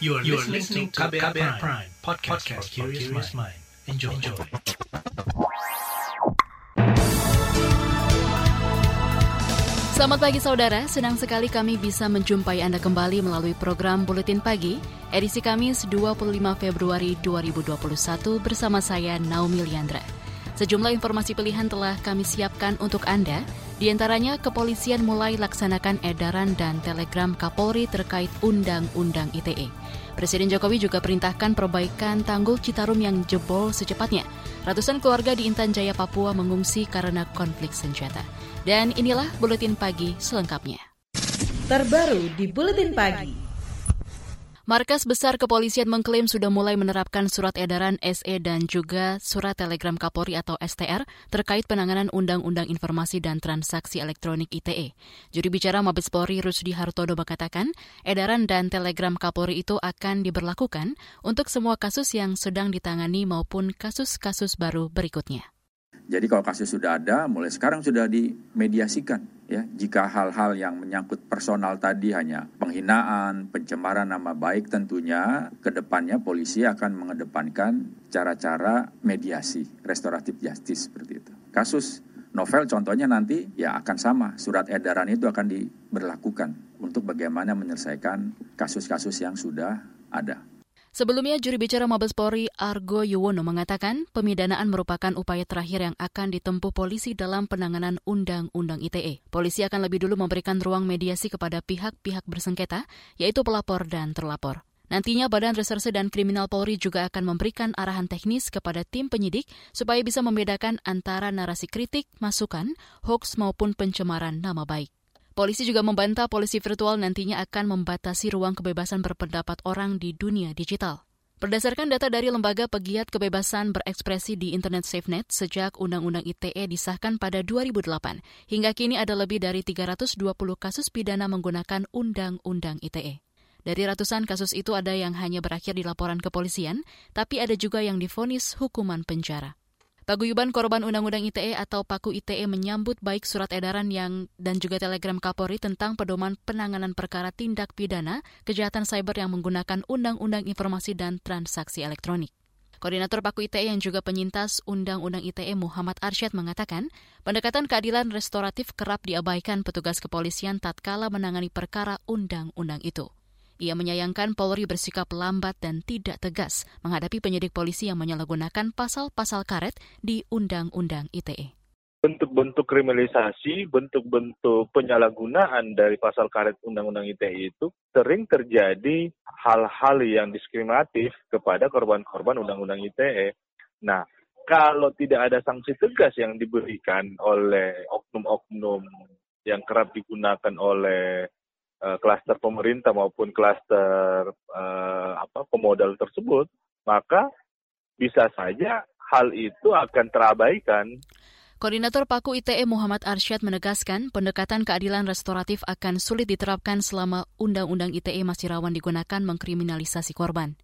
You are, you are listening to KBR, KBR Prime, Prime podcast, podcast for curious mind. Enjoy. Enjoy. Selamat pagi saudara, senang sekali kami bisa menjumpai Anda kembali melalui program Buletin Pagi, edisi Kamis 25 Februari 2021 bersama saya Naomi Liandra. Sejumlah informasi pilihan telah kami siapkan untuk Anda, di antaranya, kepolisian mulai laksanakan edaran dan telegram Kapolri terkait Undang-Undang ITE. Presiden Jokowi juga perintahkan perbaikan tanggul Citarum yang jebol secepatnya. Ratusan keluarga di Intan Jaya, Papua mengungsi karena konflik senjata. Dan inilah Buletin Pagi selengkapnya. Terbaru di Buletin Pagi. Markas Besar Kepolisian mengklaim sudah mulai menerapkan surat edaran SE dan juga surat telegram Kapolri atau STR terkait penanganan Undang-Undang Informasi dan Transaksi Elektronik ITE. Juri bicara Mabes Polri Rusdi Hartodo mengatakan, edaran dan telegram Kapolri itu akan diberlakukan untuk semua kasus yang sedang ditangani maupun kasus-kasus baru berikutnya. Jadi kalau kasus sudah ada, mulai sekarang sudah dimediasikan. Ya, jika hal-hal yang menyangkut personal tadi hanya penghinaan, pencemaran nama baik, tentunya ke depannya polisi akan mengedepankan cara-cara mediasi, restoratif justice seperti itu. Kasus novel contohnya nanti ya akan sama, surat edaran itu akan diberlakukan untuk bagaimana menyelesaikan kasus-kasus yang sudah ada. Sebelumnya, juri bicara Mabes Polri Argo Yuwono mengatakan pemidanaan merupakan upaya terakhir yang akan ditempuh polisi dalam penanganan Undang-Undang ITE. Polisi akan lebih dulu memberikan ruang mediasi kepada pihak-pihak bersengketa, yaitu pelapor dan terlapor. Nantinya Badan Reserse dan Kriminal Polri juga akan memberikan arahan teknis kepada tim penyidik supaya bisa membedakan antara narasi kritik, masukan, hoax maupun pencemaran nama baik. Polisi juga membantah polisi virtual nantinya akan membatasi ruang kebebasan berpendapat orang di dunia digital. Berdasarkan data dari Lembaga Pegiat Kebebasan Berekspresi di Internet SafeNet, sejak Undang-Undang ITE disahkan pada 2008, hingga kini ada lebih dari 320 kasus pidana menggunakan Undang-Undang ITE. Dari ratusan kasus itu ada yang hanya berakhir di laporan kepolisian, tapi ada juga yang difonis hukuman penjara. Paguyuban Korban Undang-Undang ITE atau Paku ITE menyambut baik surat edaran yang dan juga telegram Kapolri tentang pedoman penanganan perkara tindak pidana kejahatan cyber yang menggunakan Undang-Undang Informasi dan Transaksi Elektronik. Koordinator Paku ITE yang juga penyintas Undang-Undang ITE Muhammad Arsyad mengatakan, pendekatan keadilan restoratif kerap diabaikan petugas kepolisian tatkala menangani perkara undang-undang itu. Ia menyayangkan Polri bersikap lambat dan tidak tegas menghadapi penyidik polisi yang menyalahgunakan pasal-pasal karet di Undang-Undang ITE. Bentuk-bentuk kriminalisasi, bentuk-bentuk penyalahgunaan dari pasal karet Undang-Undang ITE itu sering terjadi hal-hal yang diskriminatif kepada korban-korban Undang-Undang ITE. Nah, kalau tidak ada sanksi tegas yang diberikan oleh oknum-oknum yang kerap digunakan oleh klaster pemerintah maupun klaster uh, apa pemodal tersebut, maka bisa saja hal itu akan terabaikan. Koordinator Paku ITE Muhammad Arsyad menegaskan pendekatan keadilan restoratif akan sulit diterapkan selama Undang-Undang ITE masih rawan digunakan mengkriminalisasi korban.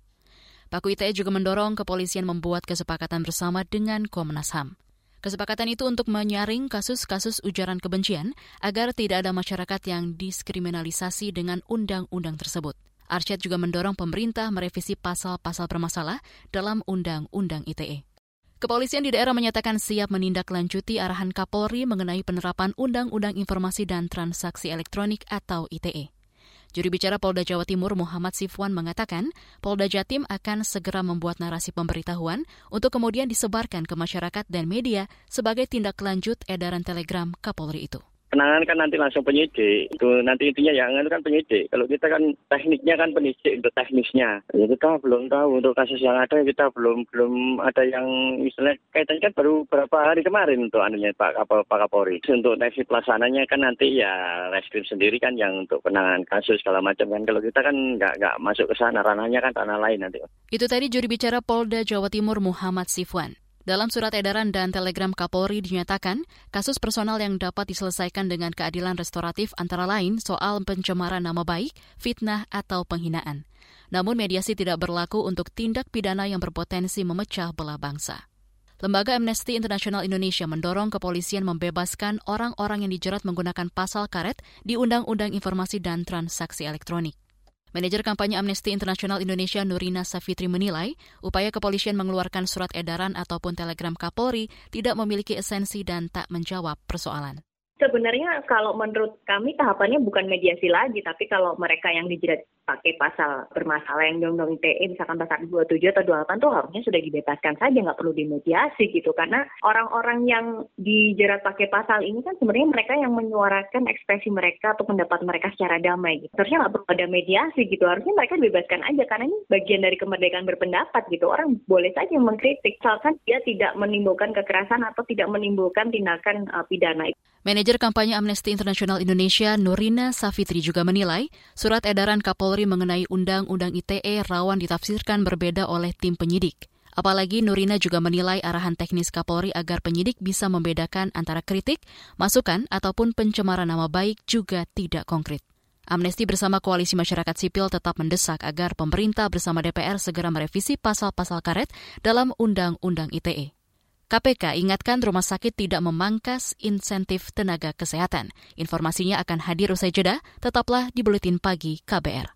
Paku ITE juga mendorong kepolisian membuat kesepakatan bersama dengan Komnas HAM. Kesepakatan itu untuk menyaring kasus-kasus ujaran kebencian agar tidak ada masyarakat yang diskriminalisasi dengan undang-undang tersebut. Arsyad juga mendorong pemerintah merevisi pasal-pasal bermasalah dalam Undang-Undang ITE. Kepolisian di daerah menyatakan siap menindaklanjuti arahan Kapolri mengenai penerapan Undang-Undang Informasi dan Transaksi Elektronik atau ITE. Juri bicara Polda Jawa Timur Muhammad Sifwan mengatakan, Polda Jatim akan segera membuat narasi pemberitahuan untuk kemudian disebarkan ke masyarakat dan media sebagai tindak lanjut edaran telegram Kapolri itu penanganan kan nanti langsung penyidik. Itu nanti intinya yang itu kan penyidik. Kalau kita kan tekniknya kan penyidik untuk teknisnya. Ya kita belum tahu untuk kasus yang ada kita belum belum ada yang misalnya kaitannya kan baru beberapa hari kemarin untuk anunya Pak Kapol Pak Kapolri. Untuk teknis pelaksananya kan nanti ya reskrim sendiri kan yang untuk penanganan kasus segala macam kan. Kalau kita kan nggak nggak masuk ke sana ranahnya kan tanah lain nanti. Itu tadi juri bicara Polda Jawa Timur Muhammad Sifwan. Dalam surat edaran dan telegram Kapolri dinyatakan, kasus personal yang dapat diselesaikan dengan keadilan restoratif antara lain soal pencemaran nama baik, fitnah, atau penghinaan. Namun mediasi tidak berlaku untuk tindak pidana yang berpotensi memecah belah bangsa. Lembaga Amnesty International Indonesia mendorong kepolisian membebaskan orang-orang yang dijerat menggunakan pasal karet di Undang-Undang Informasi dan Transaksi Elektronik. Manajer kampanye Amnesty Internasional Indonesia Nurina Safitri menilai upaya kepolisian mengeluarkan surat edaran ataupun telegram Kapolri tidak memiliki esensi dan tak menjawab persoalan. Sebenarnya kalau menurut kami tahapannya bukan mediasi lagi, tapi kalau mereka yang dijerat pakai pasal bermasalah yang undang-undang ITE misalkan pasal 27 atau 28 tuh harusnya sudah dibebaskan saja nggak perlu dimediasi gitu. Karena orang-orang yang dijerat pakai pasal ini kan sebenarnya mereka yang menyuarakan ekspresi mereka atau pendapat mereka secara damai gitu. Harusnya nggak perlu ada mediasi gitu harusnya mereka dibebaskan aja. Karena ini bagian dari kemerdekaan berpendapat gitu. Orang boleh saja mengkritik misalkan dia tidak menimbulkan kekerasan atau tidak menimbulkan tindakan uh, pidana. Manajer kampanye Amnesty International Indonesia Nurina Safitri juga menilai surat edaran Kapolri mengenai Undang-Undang ITE rawan ditafsirkan berbeda oleh tim penyidik. Apalagi Nurina juga menilai arahan teknis Kapolri agar penyidik bisa membedakan antara kritik, masukan, ataupun pencemaran nama baik juga tidak konkret. Amnesty bersama Koalisi Masyarakat Sipil tetap mendesak agar pemerintah bersama DPR segera merevisi pasal-pasal karet dalam Undang-Undang ITE. KPK ingatkan rumah sakit tidak memangkas insentif tenaga kesehatan. Informasinya akan hadir usai jeda, tetaplah di Buletin Pagi KBR.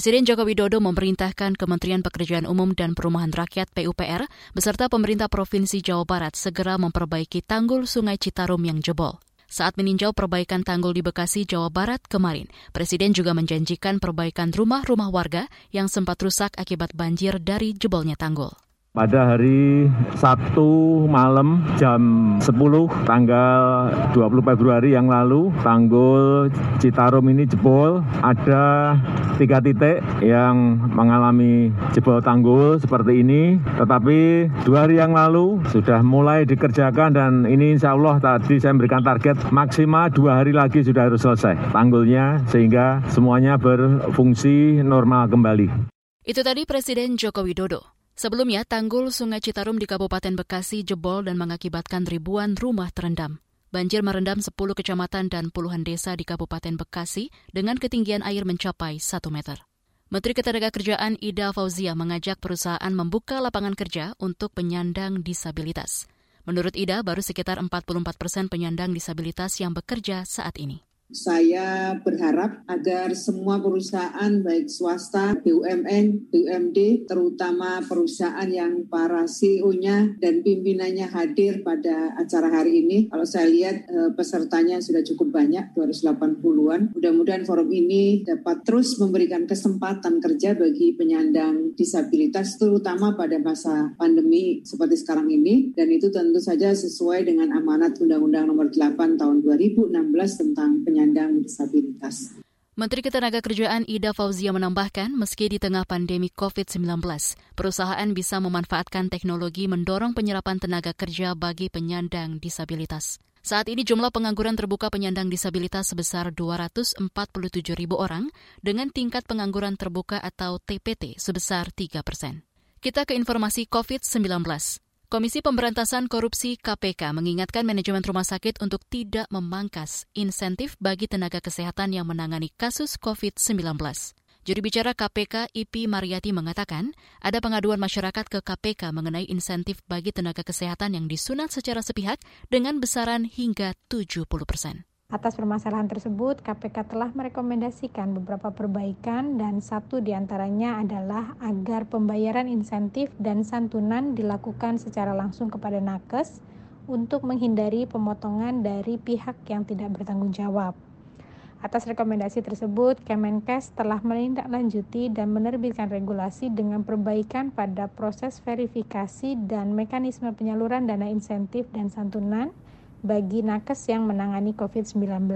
Presiden Joko Widodo memerintahkan Kementerian Pekerjaan Umum dan Perumahan Rakyat PUPR beserta pemerintah Provinsi Jawa Barat segera memperbaiki tanggul Sungai Citarum yang jebol. Saat meninjau perbaikan tanggul di Bekasi, Jawa Barat kemarin, Presiden juga menjanjikan perbaikan rumah-rumah warga yang sempat rusak akibat banjir dari jebolnya tanggul. Pada hari Sabtu malam jam 10 tanggal 20 Februari yang lalu, tanggul Citarum ini jebol. Ada tiga titik yang mengalami jebol tanggul seperti ini. Tetapi dua hari yang lalu sudah mulai dikerjakan dan ini insya Allah tadi saya memberikan target maksimal dua hari lagi sudah harus selesai tanggulnya sehingga semuanya berfungsi normal kembali. Itu tadi Presiden Joko Widodo. Sebelumnya, tanggul Sungai Citarum di Kabupaten Bekasi jebol dan mengakibatkan ribuan rumah terendam. Banjir merendam 10 kecamatan dan puluhan desa di Kabupaten Bekasi dengan ketinggian air mencapai 1 meter. Menteri Ketenagakerjaan Ida Fauzia mengajak perusahaan membuka lapangan kerja untuk penyandang disabilitas. Menurut Ida, baru sekitar 44 persen penyandang disabilitas yang bekerja saat ini. Saya berharap agar semua perusahaan baik swasta, BUMN, BUMD, terutama perusahaan yang para CEO-nya dan pimpinannya hadir pada acara hari ini. Kalau saya lihat eh, pesertanya sudah cukup banyak, 280-an. Mudah-mudahan forum ini dapat terus memberikan kesempatan kerja bagi penyandang disabilitas, terutama pada masa pandemi seperti sekarang ini. Dan itu tentu saja sesuai dengan amanat Undang-Undang Nomor 8 Tahun 2016 tentang penyandang penyandang disabilitas. Menteri Ketenagakerjaan Ida Fauzia menambahkan, meski di tengah pandemi COVID-19, perusahaan bisa memanfaatkan teknologi mendorong penyerapan tenaga kerja bagi penyandang disabilitas. Saat ini jumlah pengangguran terbuka penyandang disabilitas sebesar 247 ribu orang dengan tingkat pengangguran terbuka atau TPT sebesar 3 persen. Kita ke informasi COVID-19. Komisi Pemberantasan Korupsi KPK mengingatkan manajemen rumah sakit untuk tidak memangkas insentif bagi tenaga kesehatan yang menangani kasus COVID-19. Juri bicara KPK IP Mariati mengatakan, ada pengaduan masyarakat ke KPK mengenai insentif bagi tenaga kesehatan yang disunat secara sepihak dengan besaran hingga 70 persen. Atas permasalahan tersebut, KPK telah merekomendasikan beberapa perbaikan dan satu di antaranya adalah agar pembayaran insentif dan santunan dilakukan secara langsung kepada nakes untuk menghindari pemotongan dari pihak yang tidak bertanggung jawab. Atas rekomendasi tersebut, Kemenkes telah menindaklanjuti dan menerbitkan regulasi dengan perbaikan pada proses verifikasi dan mekanisme penyaluran dana insentif dan santunan bagi nakes yang menangani COVID-19.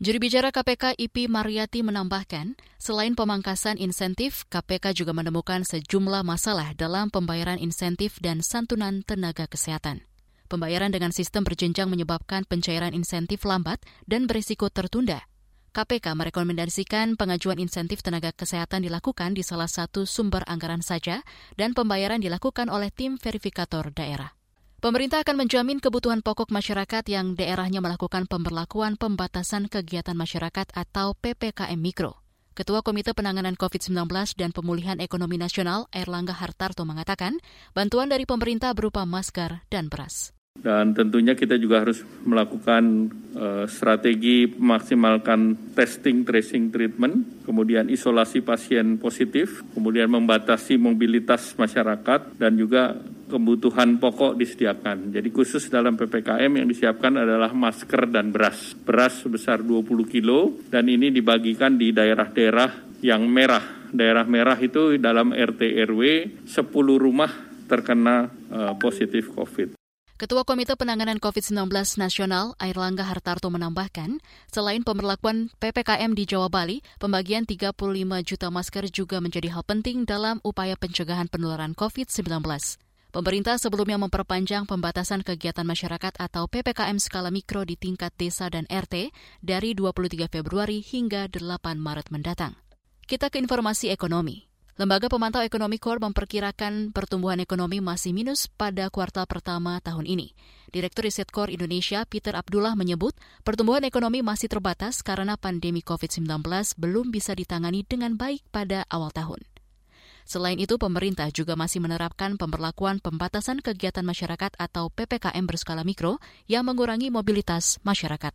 Juri bicara KPK IP Mariati menambahkan, selain pemangkasan insentif, KPK juga menemukan sejumlah masalah dalam pembayaran insentif dan santunan tenaga kesehatan. Pembayaran dengan sistem berjenjang menyebabkan pencairan insentif lambat dan berisiko tertunda. KPK merekomendasikan pengajuan insentif tenaga kesehatan dilakukan di salah satu sumber anggaran saja dan pembayaran dilakukan oleh tim verifikator daerah. Pemerintah akan menjamin kebutuhan pokok masyarakat yang daerahnya melakukan pemberlakuan pembatasan kegiatan masyarakat atau PPKM Mikro. Ketua Komite Penanganan COVID-19 dan Pemulihan Ekonomi Nasional, Erlangga Hartarto mengatakan, bantuan dari pemerintah berupa masker dan beras. Dan tentunya kita juga harus melakukan uh, strategi memaksimalkan testing, tracing, treatment, kemudian isolasi pasien positif, kemudian membatasi mobilitas masyarakat, dan juga kebutuhan pokok disediakan. Jadi khusus dalam PPKM yang disiapkan adalah masker dan beras. Beras sebesar 20 kilo dan ini dibagikan di daerah-daerah yang merah. Daerah merah itu dalam RT RW 10 rumah terkena uh, positif COVID. Ketua Komite Penanganan COVID-19 Nasional, Airlangga Hartarto menambahkan, selain pemberlakuan PPKM di Jawa Bali, pembagian 35 juta masker juga menjadi hal penting dalam upaya pencegahan penularan COVID-19. Pemerintah sebelumnya memperpanjang pembatasan kegiatan masyarakat atau PPKM skala mikro di tingkat desa dan RT dari 23 Februari hingga 8 Maret mendatang. Kita ke informasi ekonomi. Lembaga Pemantau Ekonomi Core memperkirakan pertumbuhan ekonomi masih minus pada kuartal pertama tahun ini. Direktur Riset Core Indonesia Peter Abdullah menyebut pertumbuhan ekonomi masih terbatas karena pandemi COVID-19 belum bisa ditangani dengan baik pada awal tahun. Selain itu, pemerintah juga masih menerapkan pemberlakuan pembatasan kegiatan masyarakat atau PPKM berskala mikro yang mengurangi mobilitas masyarakat.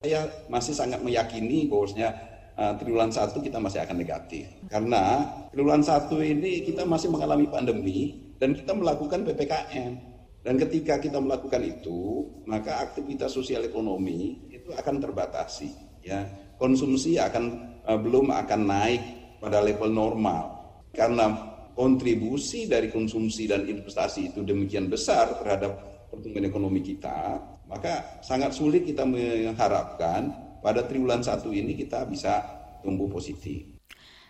Saya masih sangat meyakini bahwasanya uh, triwulan satu kita masih akan negatif. Karena triwulan satu ini kita masih mengalami pandemi dan kita melakukan PPKM. Dan ketika kita melakukan itu, maka aktivitas sosial ekonomi itu akan terbatasi. Ya, konsumsi akan uh, belum akan naik pada level normal karena kontribusi dari konsumsi dan investasi itu demikian besar terhadap pertumbuhan ekonomi kita, maka sangat sulit kita mengharapkan pada triwulan satu ini kita bisa tumbuh positif.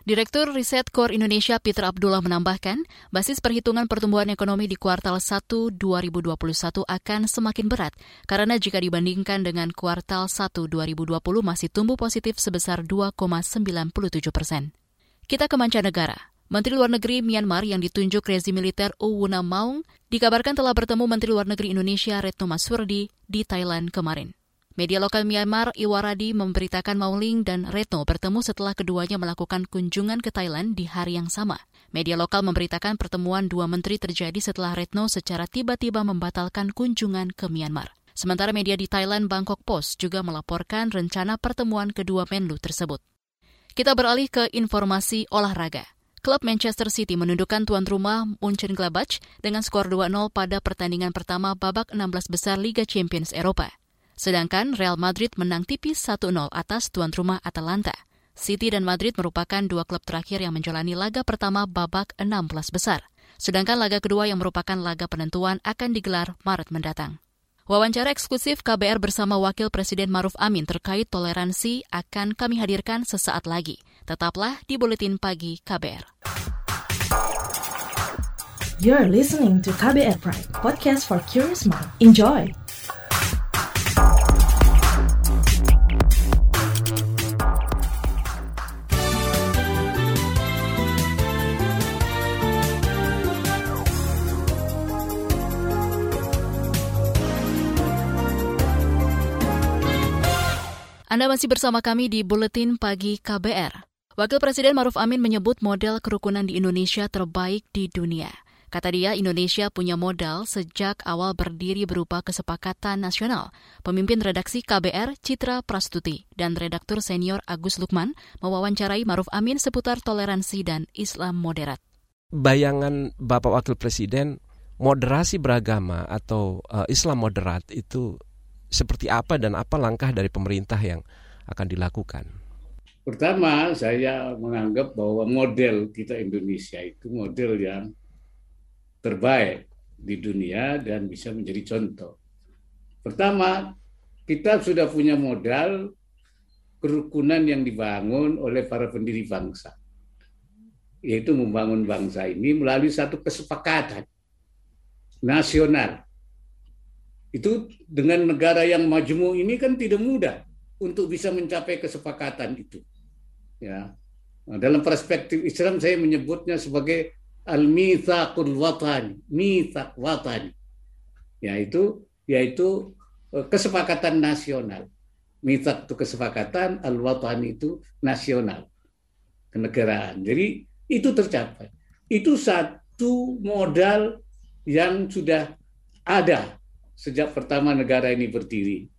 Direktur Riset Core Indonesia Peter Abdullah menambahkan, basis perhitungan pertumbuhan ekonomi di kuartal 1 2021 akan semakin berat karena jika dibandingkan dengan kuartal 1 2020 masih tumbuh positif sebesar 2,97 persen. Kita ke mancanegara. Menteri Luar Negeri Myanmar yang ditunjuk rezim militer Uwuna Maung dikabarkan telah bertemu Menteri Luar Negeri Indonesia Retno Maswardi di Thailand kemarin. Media lokal Myanmar, Iwaradi, memberitakan Mauling dan Retno bertemu setelah keduanya melakukan kunjungan ke Thailand di hari yang sama. Media lokal memberitakan pertemuan dua menteri terjadi setelah Retno secara tiba-tiba membatalkan kunjungan ke Myanmar. Sementara media di Thailand Bangkok Post juga melaporkan rencana pertemuan kedua Menlu tersebut. Kita beralih ke informasi olahraga. Klub Manchester City menundukkan tuan rumah Mönchengladbach dengan skor 2-0 pada pertandingan pertama babak 16 besar Liga Champions Eropa. Sedangkan Real Madrid menang tipis 1-0 atas tuan rumah Atalanta. City dan Madrid merupakan dua klub terakhir yang menjalani laga pertama babak 16 besar. Sedangkan laga kedua yang merupakan laga penentuan akan digelar Maret mendatang. Wawancara eksklusif KBR bersama Wakil Presiden Maruf Amin terkait toleransi akan kami hadirkan sesaat lagi. Tetaplah di Buletin Pagi KBR. You're listening to KBR Pride, podcast for curious mind. Enjoy! Anda masih bersama kami di Buletin Pagi KBR. Wakil Presiden Maruf Amin menyebut model kerukunan di Indonesia terbaik di dunia. Kata dia, Indonesia punya modal sejak awal berdiri berupa kesepakatan nasional. Pemimpin redaksi KBR, Citra Prastuti, dan redaktur senior Agus Lukman mewawancarai Maruf Amin seputar toleransi dan Islam moderat. Bayangan Bapak Wakil Presiden, moderasi beragama atau uh, Islam moderat itu seperti apa dan apa langkah dari pemerintah yang akan dilakukan? Pertama, saya menganggap bahwa model kita Indonesia itu model yang terbaik di dunia dan bisa menjadi contoh. Pertama, kita sudah punya modal kerukunan yang dibangun oleh para pendiri bangsa, yaitu membangun bangsa ini melalui satu kesepakatan nasional itu dengan negara yang majmu ini kan tidak mudah. untuk bisa mencapai kesepakatan itu. Ya. Nah, dalam perspektif Islam saya menyebutnya sebagai al-mitsaqul watani, mitsak watani. Yaitu yaitu eh, kesepakatan nasional. Mitsak itu kesepakatan, al-watani itu nasional. Kenegaraan. Jadi itu tercapai. Itu satu modal yang sudah ada sejak pertama negara ini berdiri.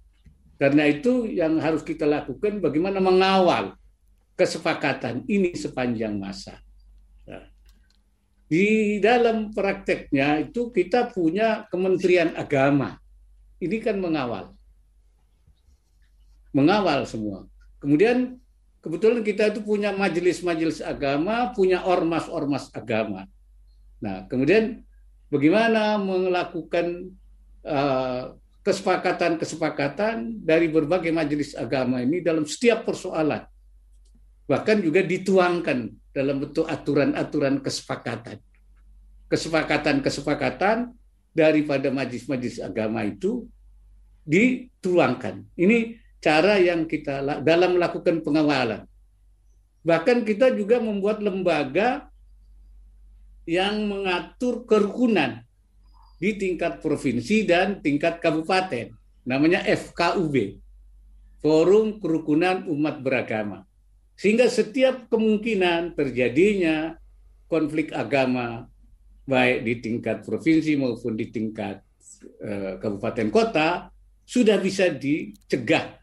Karena itu yang harus kita lakukan bagaimana mengawal kesepakatan ini sepanjang masa. Nah, di dalam prakteknya itu kita punya Kementerian Agama. Ini kan mengawal. Mengawal semua. Kemudian kebetulan kita itu punya majelis-majelis agama, punya ormas-ormas agama. Nah, kemudian bagaimana melakukan kesepakatan-kesepakatan dari berbagai majelis agama ini dalam setiap persoalan. Bahkan juga dituangkan dalam bentuk aturan-aturan kesepakatan. Kesepakatan-kesepakatan daripada majelis-majelis agama itu dituangkan. Ini cara yang kita dalam melakukan pengawalan. Bahkan kita juga membuat lembaga yang mengatur kerukunan di tingkat provinsi dan tingkat kabupaten. Namanya FKUB, Forum Kerukunan Umat Beragama. Sehingga setiap kemungkinan terjadinya konflik agama, baik di tingkat provinsi maupun di tingkat uh, kabupaten kota, sudah bisa dicegah,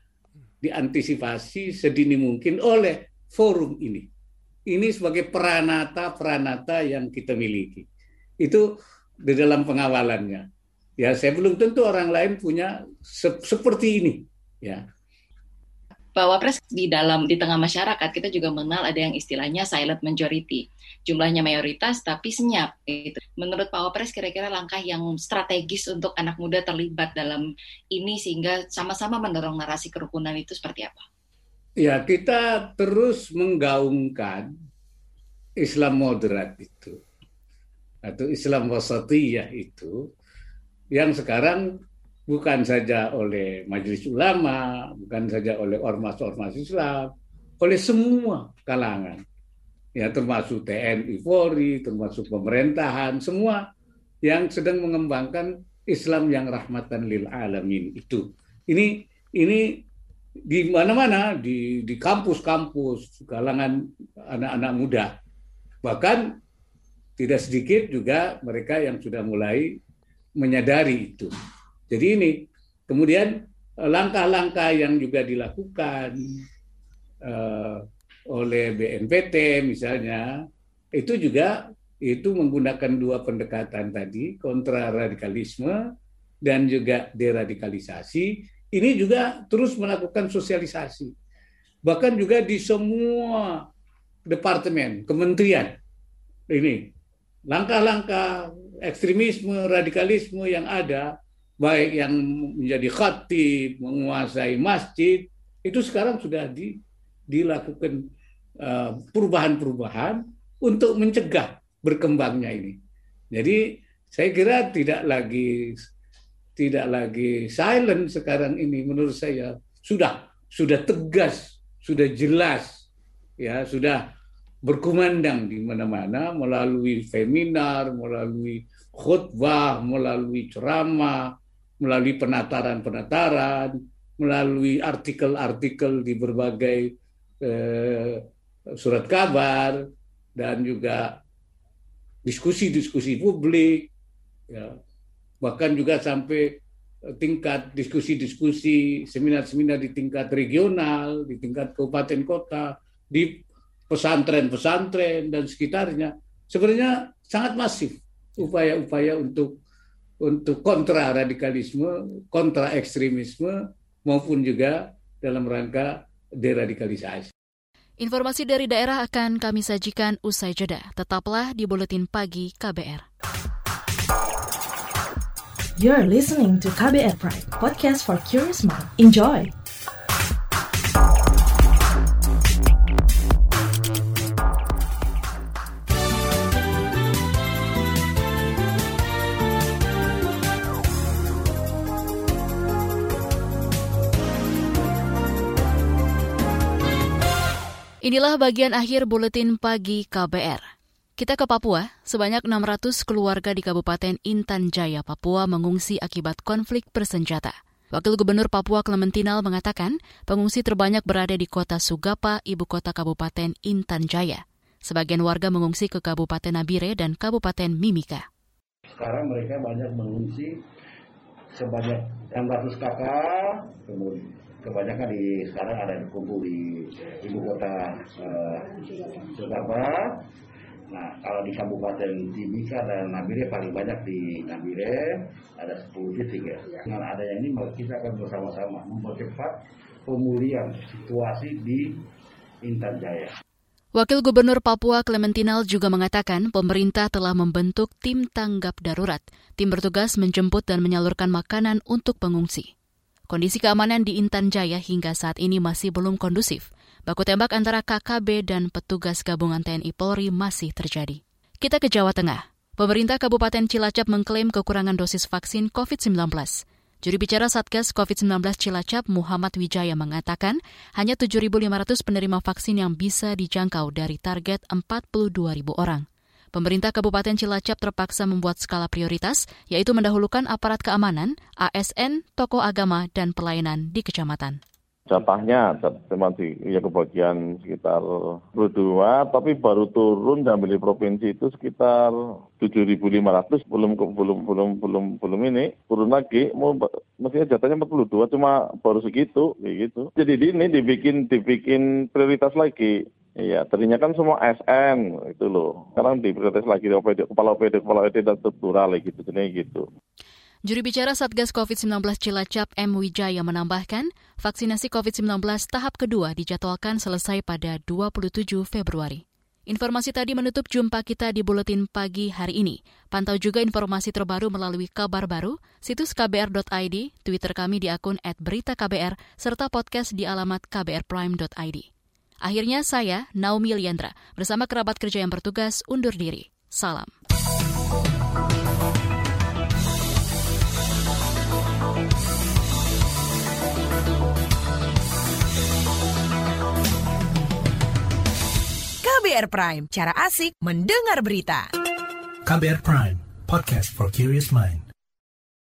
diantisipasi sedini mungkin oleh forum ini. Ini sebagai peranata-peranata yang kita miliki. Itu di dalam pengawalannya. Ya, saya belum tentu orang lain punya se seperti ini, ya. Pak Wapres di dalam di tengah masyarakat kita juga mengenal ada yang istilahnya silent majority. Jumlahnya mayoritas tapi senyap gitu. Menurut Pak Wapres kira-kira langkah yang strategis untuk anak muda terlibat dalam ini sehingga sama-sama mendorong narasi kerukunan itu seperti apa? Ya, kita terus menggaungkan Islam moderat itu atau Islam wasatiyah itu yang sekarang bukan saja oleh majelis ulama, bukan saja oleh ormas-ormas Islam, oleh semua kalangan. Ya termasuk TNI Polri, termasuk pemerintahan, semua yang sedang mengembangkan Islam yang rahmatan lil alamin itu. Ini ini di mana-mana di di kampus-kampus kalangan anak-anak muda. Bahkan tidak sedikit juga mereka yang sudah mulai menyadari itu. Jadi ini kemudian eh, langkah-langkah yang juga dilakukan uh, oleh BNPT misalnya itu juga itu menggunakan dua pendekatan tadi kontra radikalisme dan juga deradikalisasi. Ini juga terus melakukan sosialisasi. Bahkan juga di semua departemen kementerian. Ini langkah-langkah ekstremisme, radikalisme yang ada, baik yang menjadi khatib, menguasai masjid, itu sekarang sudah di, dilakukan uh, perubahan-perubahan untuk mencegah berkembangnya ini. Jadi saya kira tidak lagi tidak lagi silent sekarang ini menurut saya sudah sudah tegas, sudah jelas ya, sudah berkumandang di mana-mana melalui seminar, melalui khutbah, melalui ceramah, melalui penataran-penataran, melalui artikel-artikel di berbagai eh, surat kabar dan juga diskusi-diskusi publik, ya. bahkan juga sampai tingkat diskusi-diskusi, seminar-seminar di tingkat regional, di tingkat kabupaten kota, di pesantren-pesantren dan sekitarnya sebenarnya sangat masif upaya-upaya untuk untuk kontra radikalisme, kontra ekstremisme maupun juga dalam rangka deradikalisasi. Informasi dari daerah akan kami sajikan usai jeda. Tetaplah di Buletin Pagi KBR. You're listening to KBR Pride, podcast for curious mind. Enjoy! Inilah bagian akhir buletin pagi KBR. Kita ke Papua, sebanyak 600 keluarga di Kabupaten Intan Jaya, Papua mengungsi akibat konflik bersenjata. Wakil Gubernur Papua Clementinal mengatakan pengungsi terbanyak berada di kota Sugapa, ibu kota Kabupaten Intan Jaya. Sebagian warga mengungsi ke Kabupaten Nabire dan Kabupaten Mimika. Sekarang mereka banyak mengungsi sebanyak 600 kakak, kemudian kebanyakan di sekarang ada di kumpul di ibu kota Jakarta. Nah, kalau di Kabupaten Timika dan Nabire paling banyak di Nabire ada 10 titik ya. Dengan adanya ini kita akan bersama-sama mempercepat pemulihan situasi di Intan Jaya. Wakil Gubernur Papua Clementinal juga mengatakan pemerintah telah membentuk tim tanggap darurat. Tim bertugas menjemput dan menyalurkan makanan untuk pengungsi. Kondisi keamanan di Intan Jaya hingga saat ini masih belum kondusif. Baku tembak antara KKB dan petugas gabungan TNI Polri masih terjadi. Kita ke Jawa Tengah. Pemerintah Kabupaten Cilacap mengklaim kekurangan dosis vaksin COVID-19. Juri bicara Satgas COVID-19 Cilacap Muhammad Wijaya mengatakan hanya 7.500 penerima vaksin yang bisa dijangkau dari target 42.000 orang. Pemerintah Kabupaten Cilacap terpaksa membuat skala prioritas, yaitu mendahulukan aparat keamanan, ASN, tokoh agama, dan pelayanan di kecamatan. Jatahnya cuma di ya kebagian sekitar 22, tapi baru turun dan beli provinsi itu sekitar 7.500 belum belum belum belum belum ini turun lagi mau mestinya jatahnya 42 cuma baru segitu kayak gitu. Jadi ini dibikin dibikin prioritas lagi Iya, tadinya kan semua SN itu loh. Sekarang diprotes lagi OPD, kepala OPD, kepala OPD dan struktural gitu, jadi gitu. Juri bicara Satgas COVID-19 Cilacap M. Wijaya menambahkan, vaksinasi COVID-19 tahap kedua dijadwalkan selesai pada 27 Februari. Informasi tadi menutup jumpa kita di Buletin Pagi hari ini. Pantau juga informasi terbaru melalui kabar baru, situs kbr.id, Twitter kami di akun @beritaKBR, serta podcast di alamat kbrprime.id. Akhirnya saya, Naomi Liandra, bersama kerabat kerja yang bertugas undur diri. Salam. KBR Prime, cara asik mendengar berita. KBR Prime, podcast for curious mind.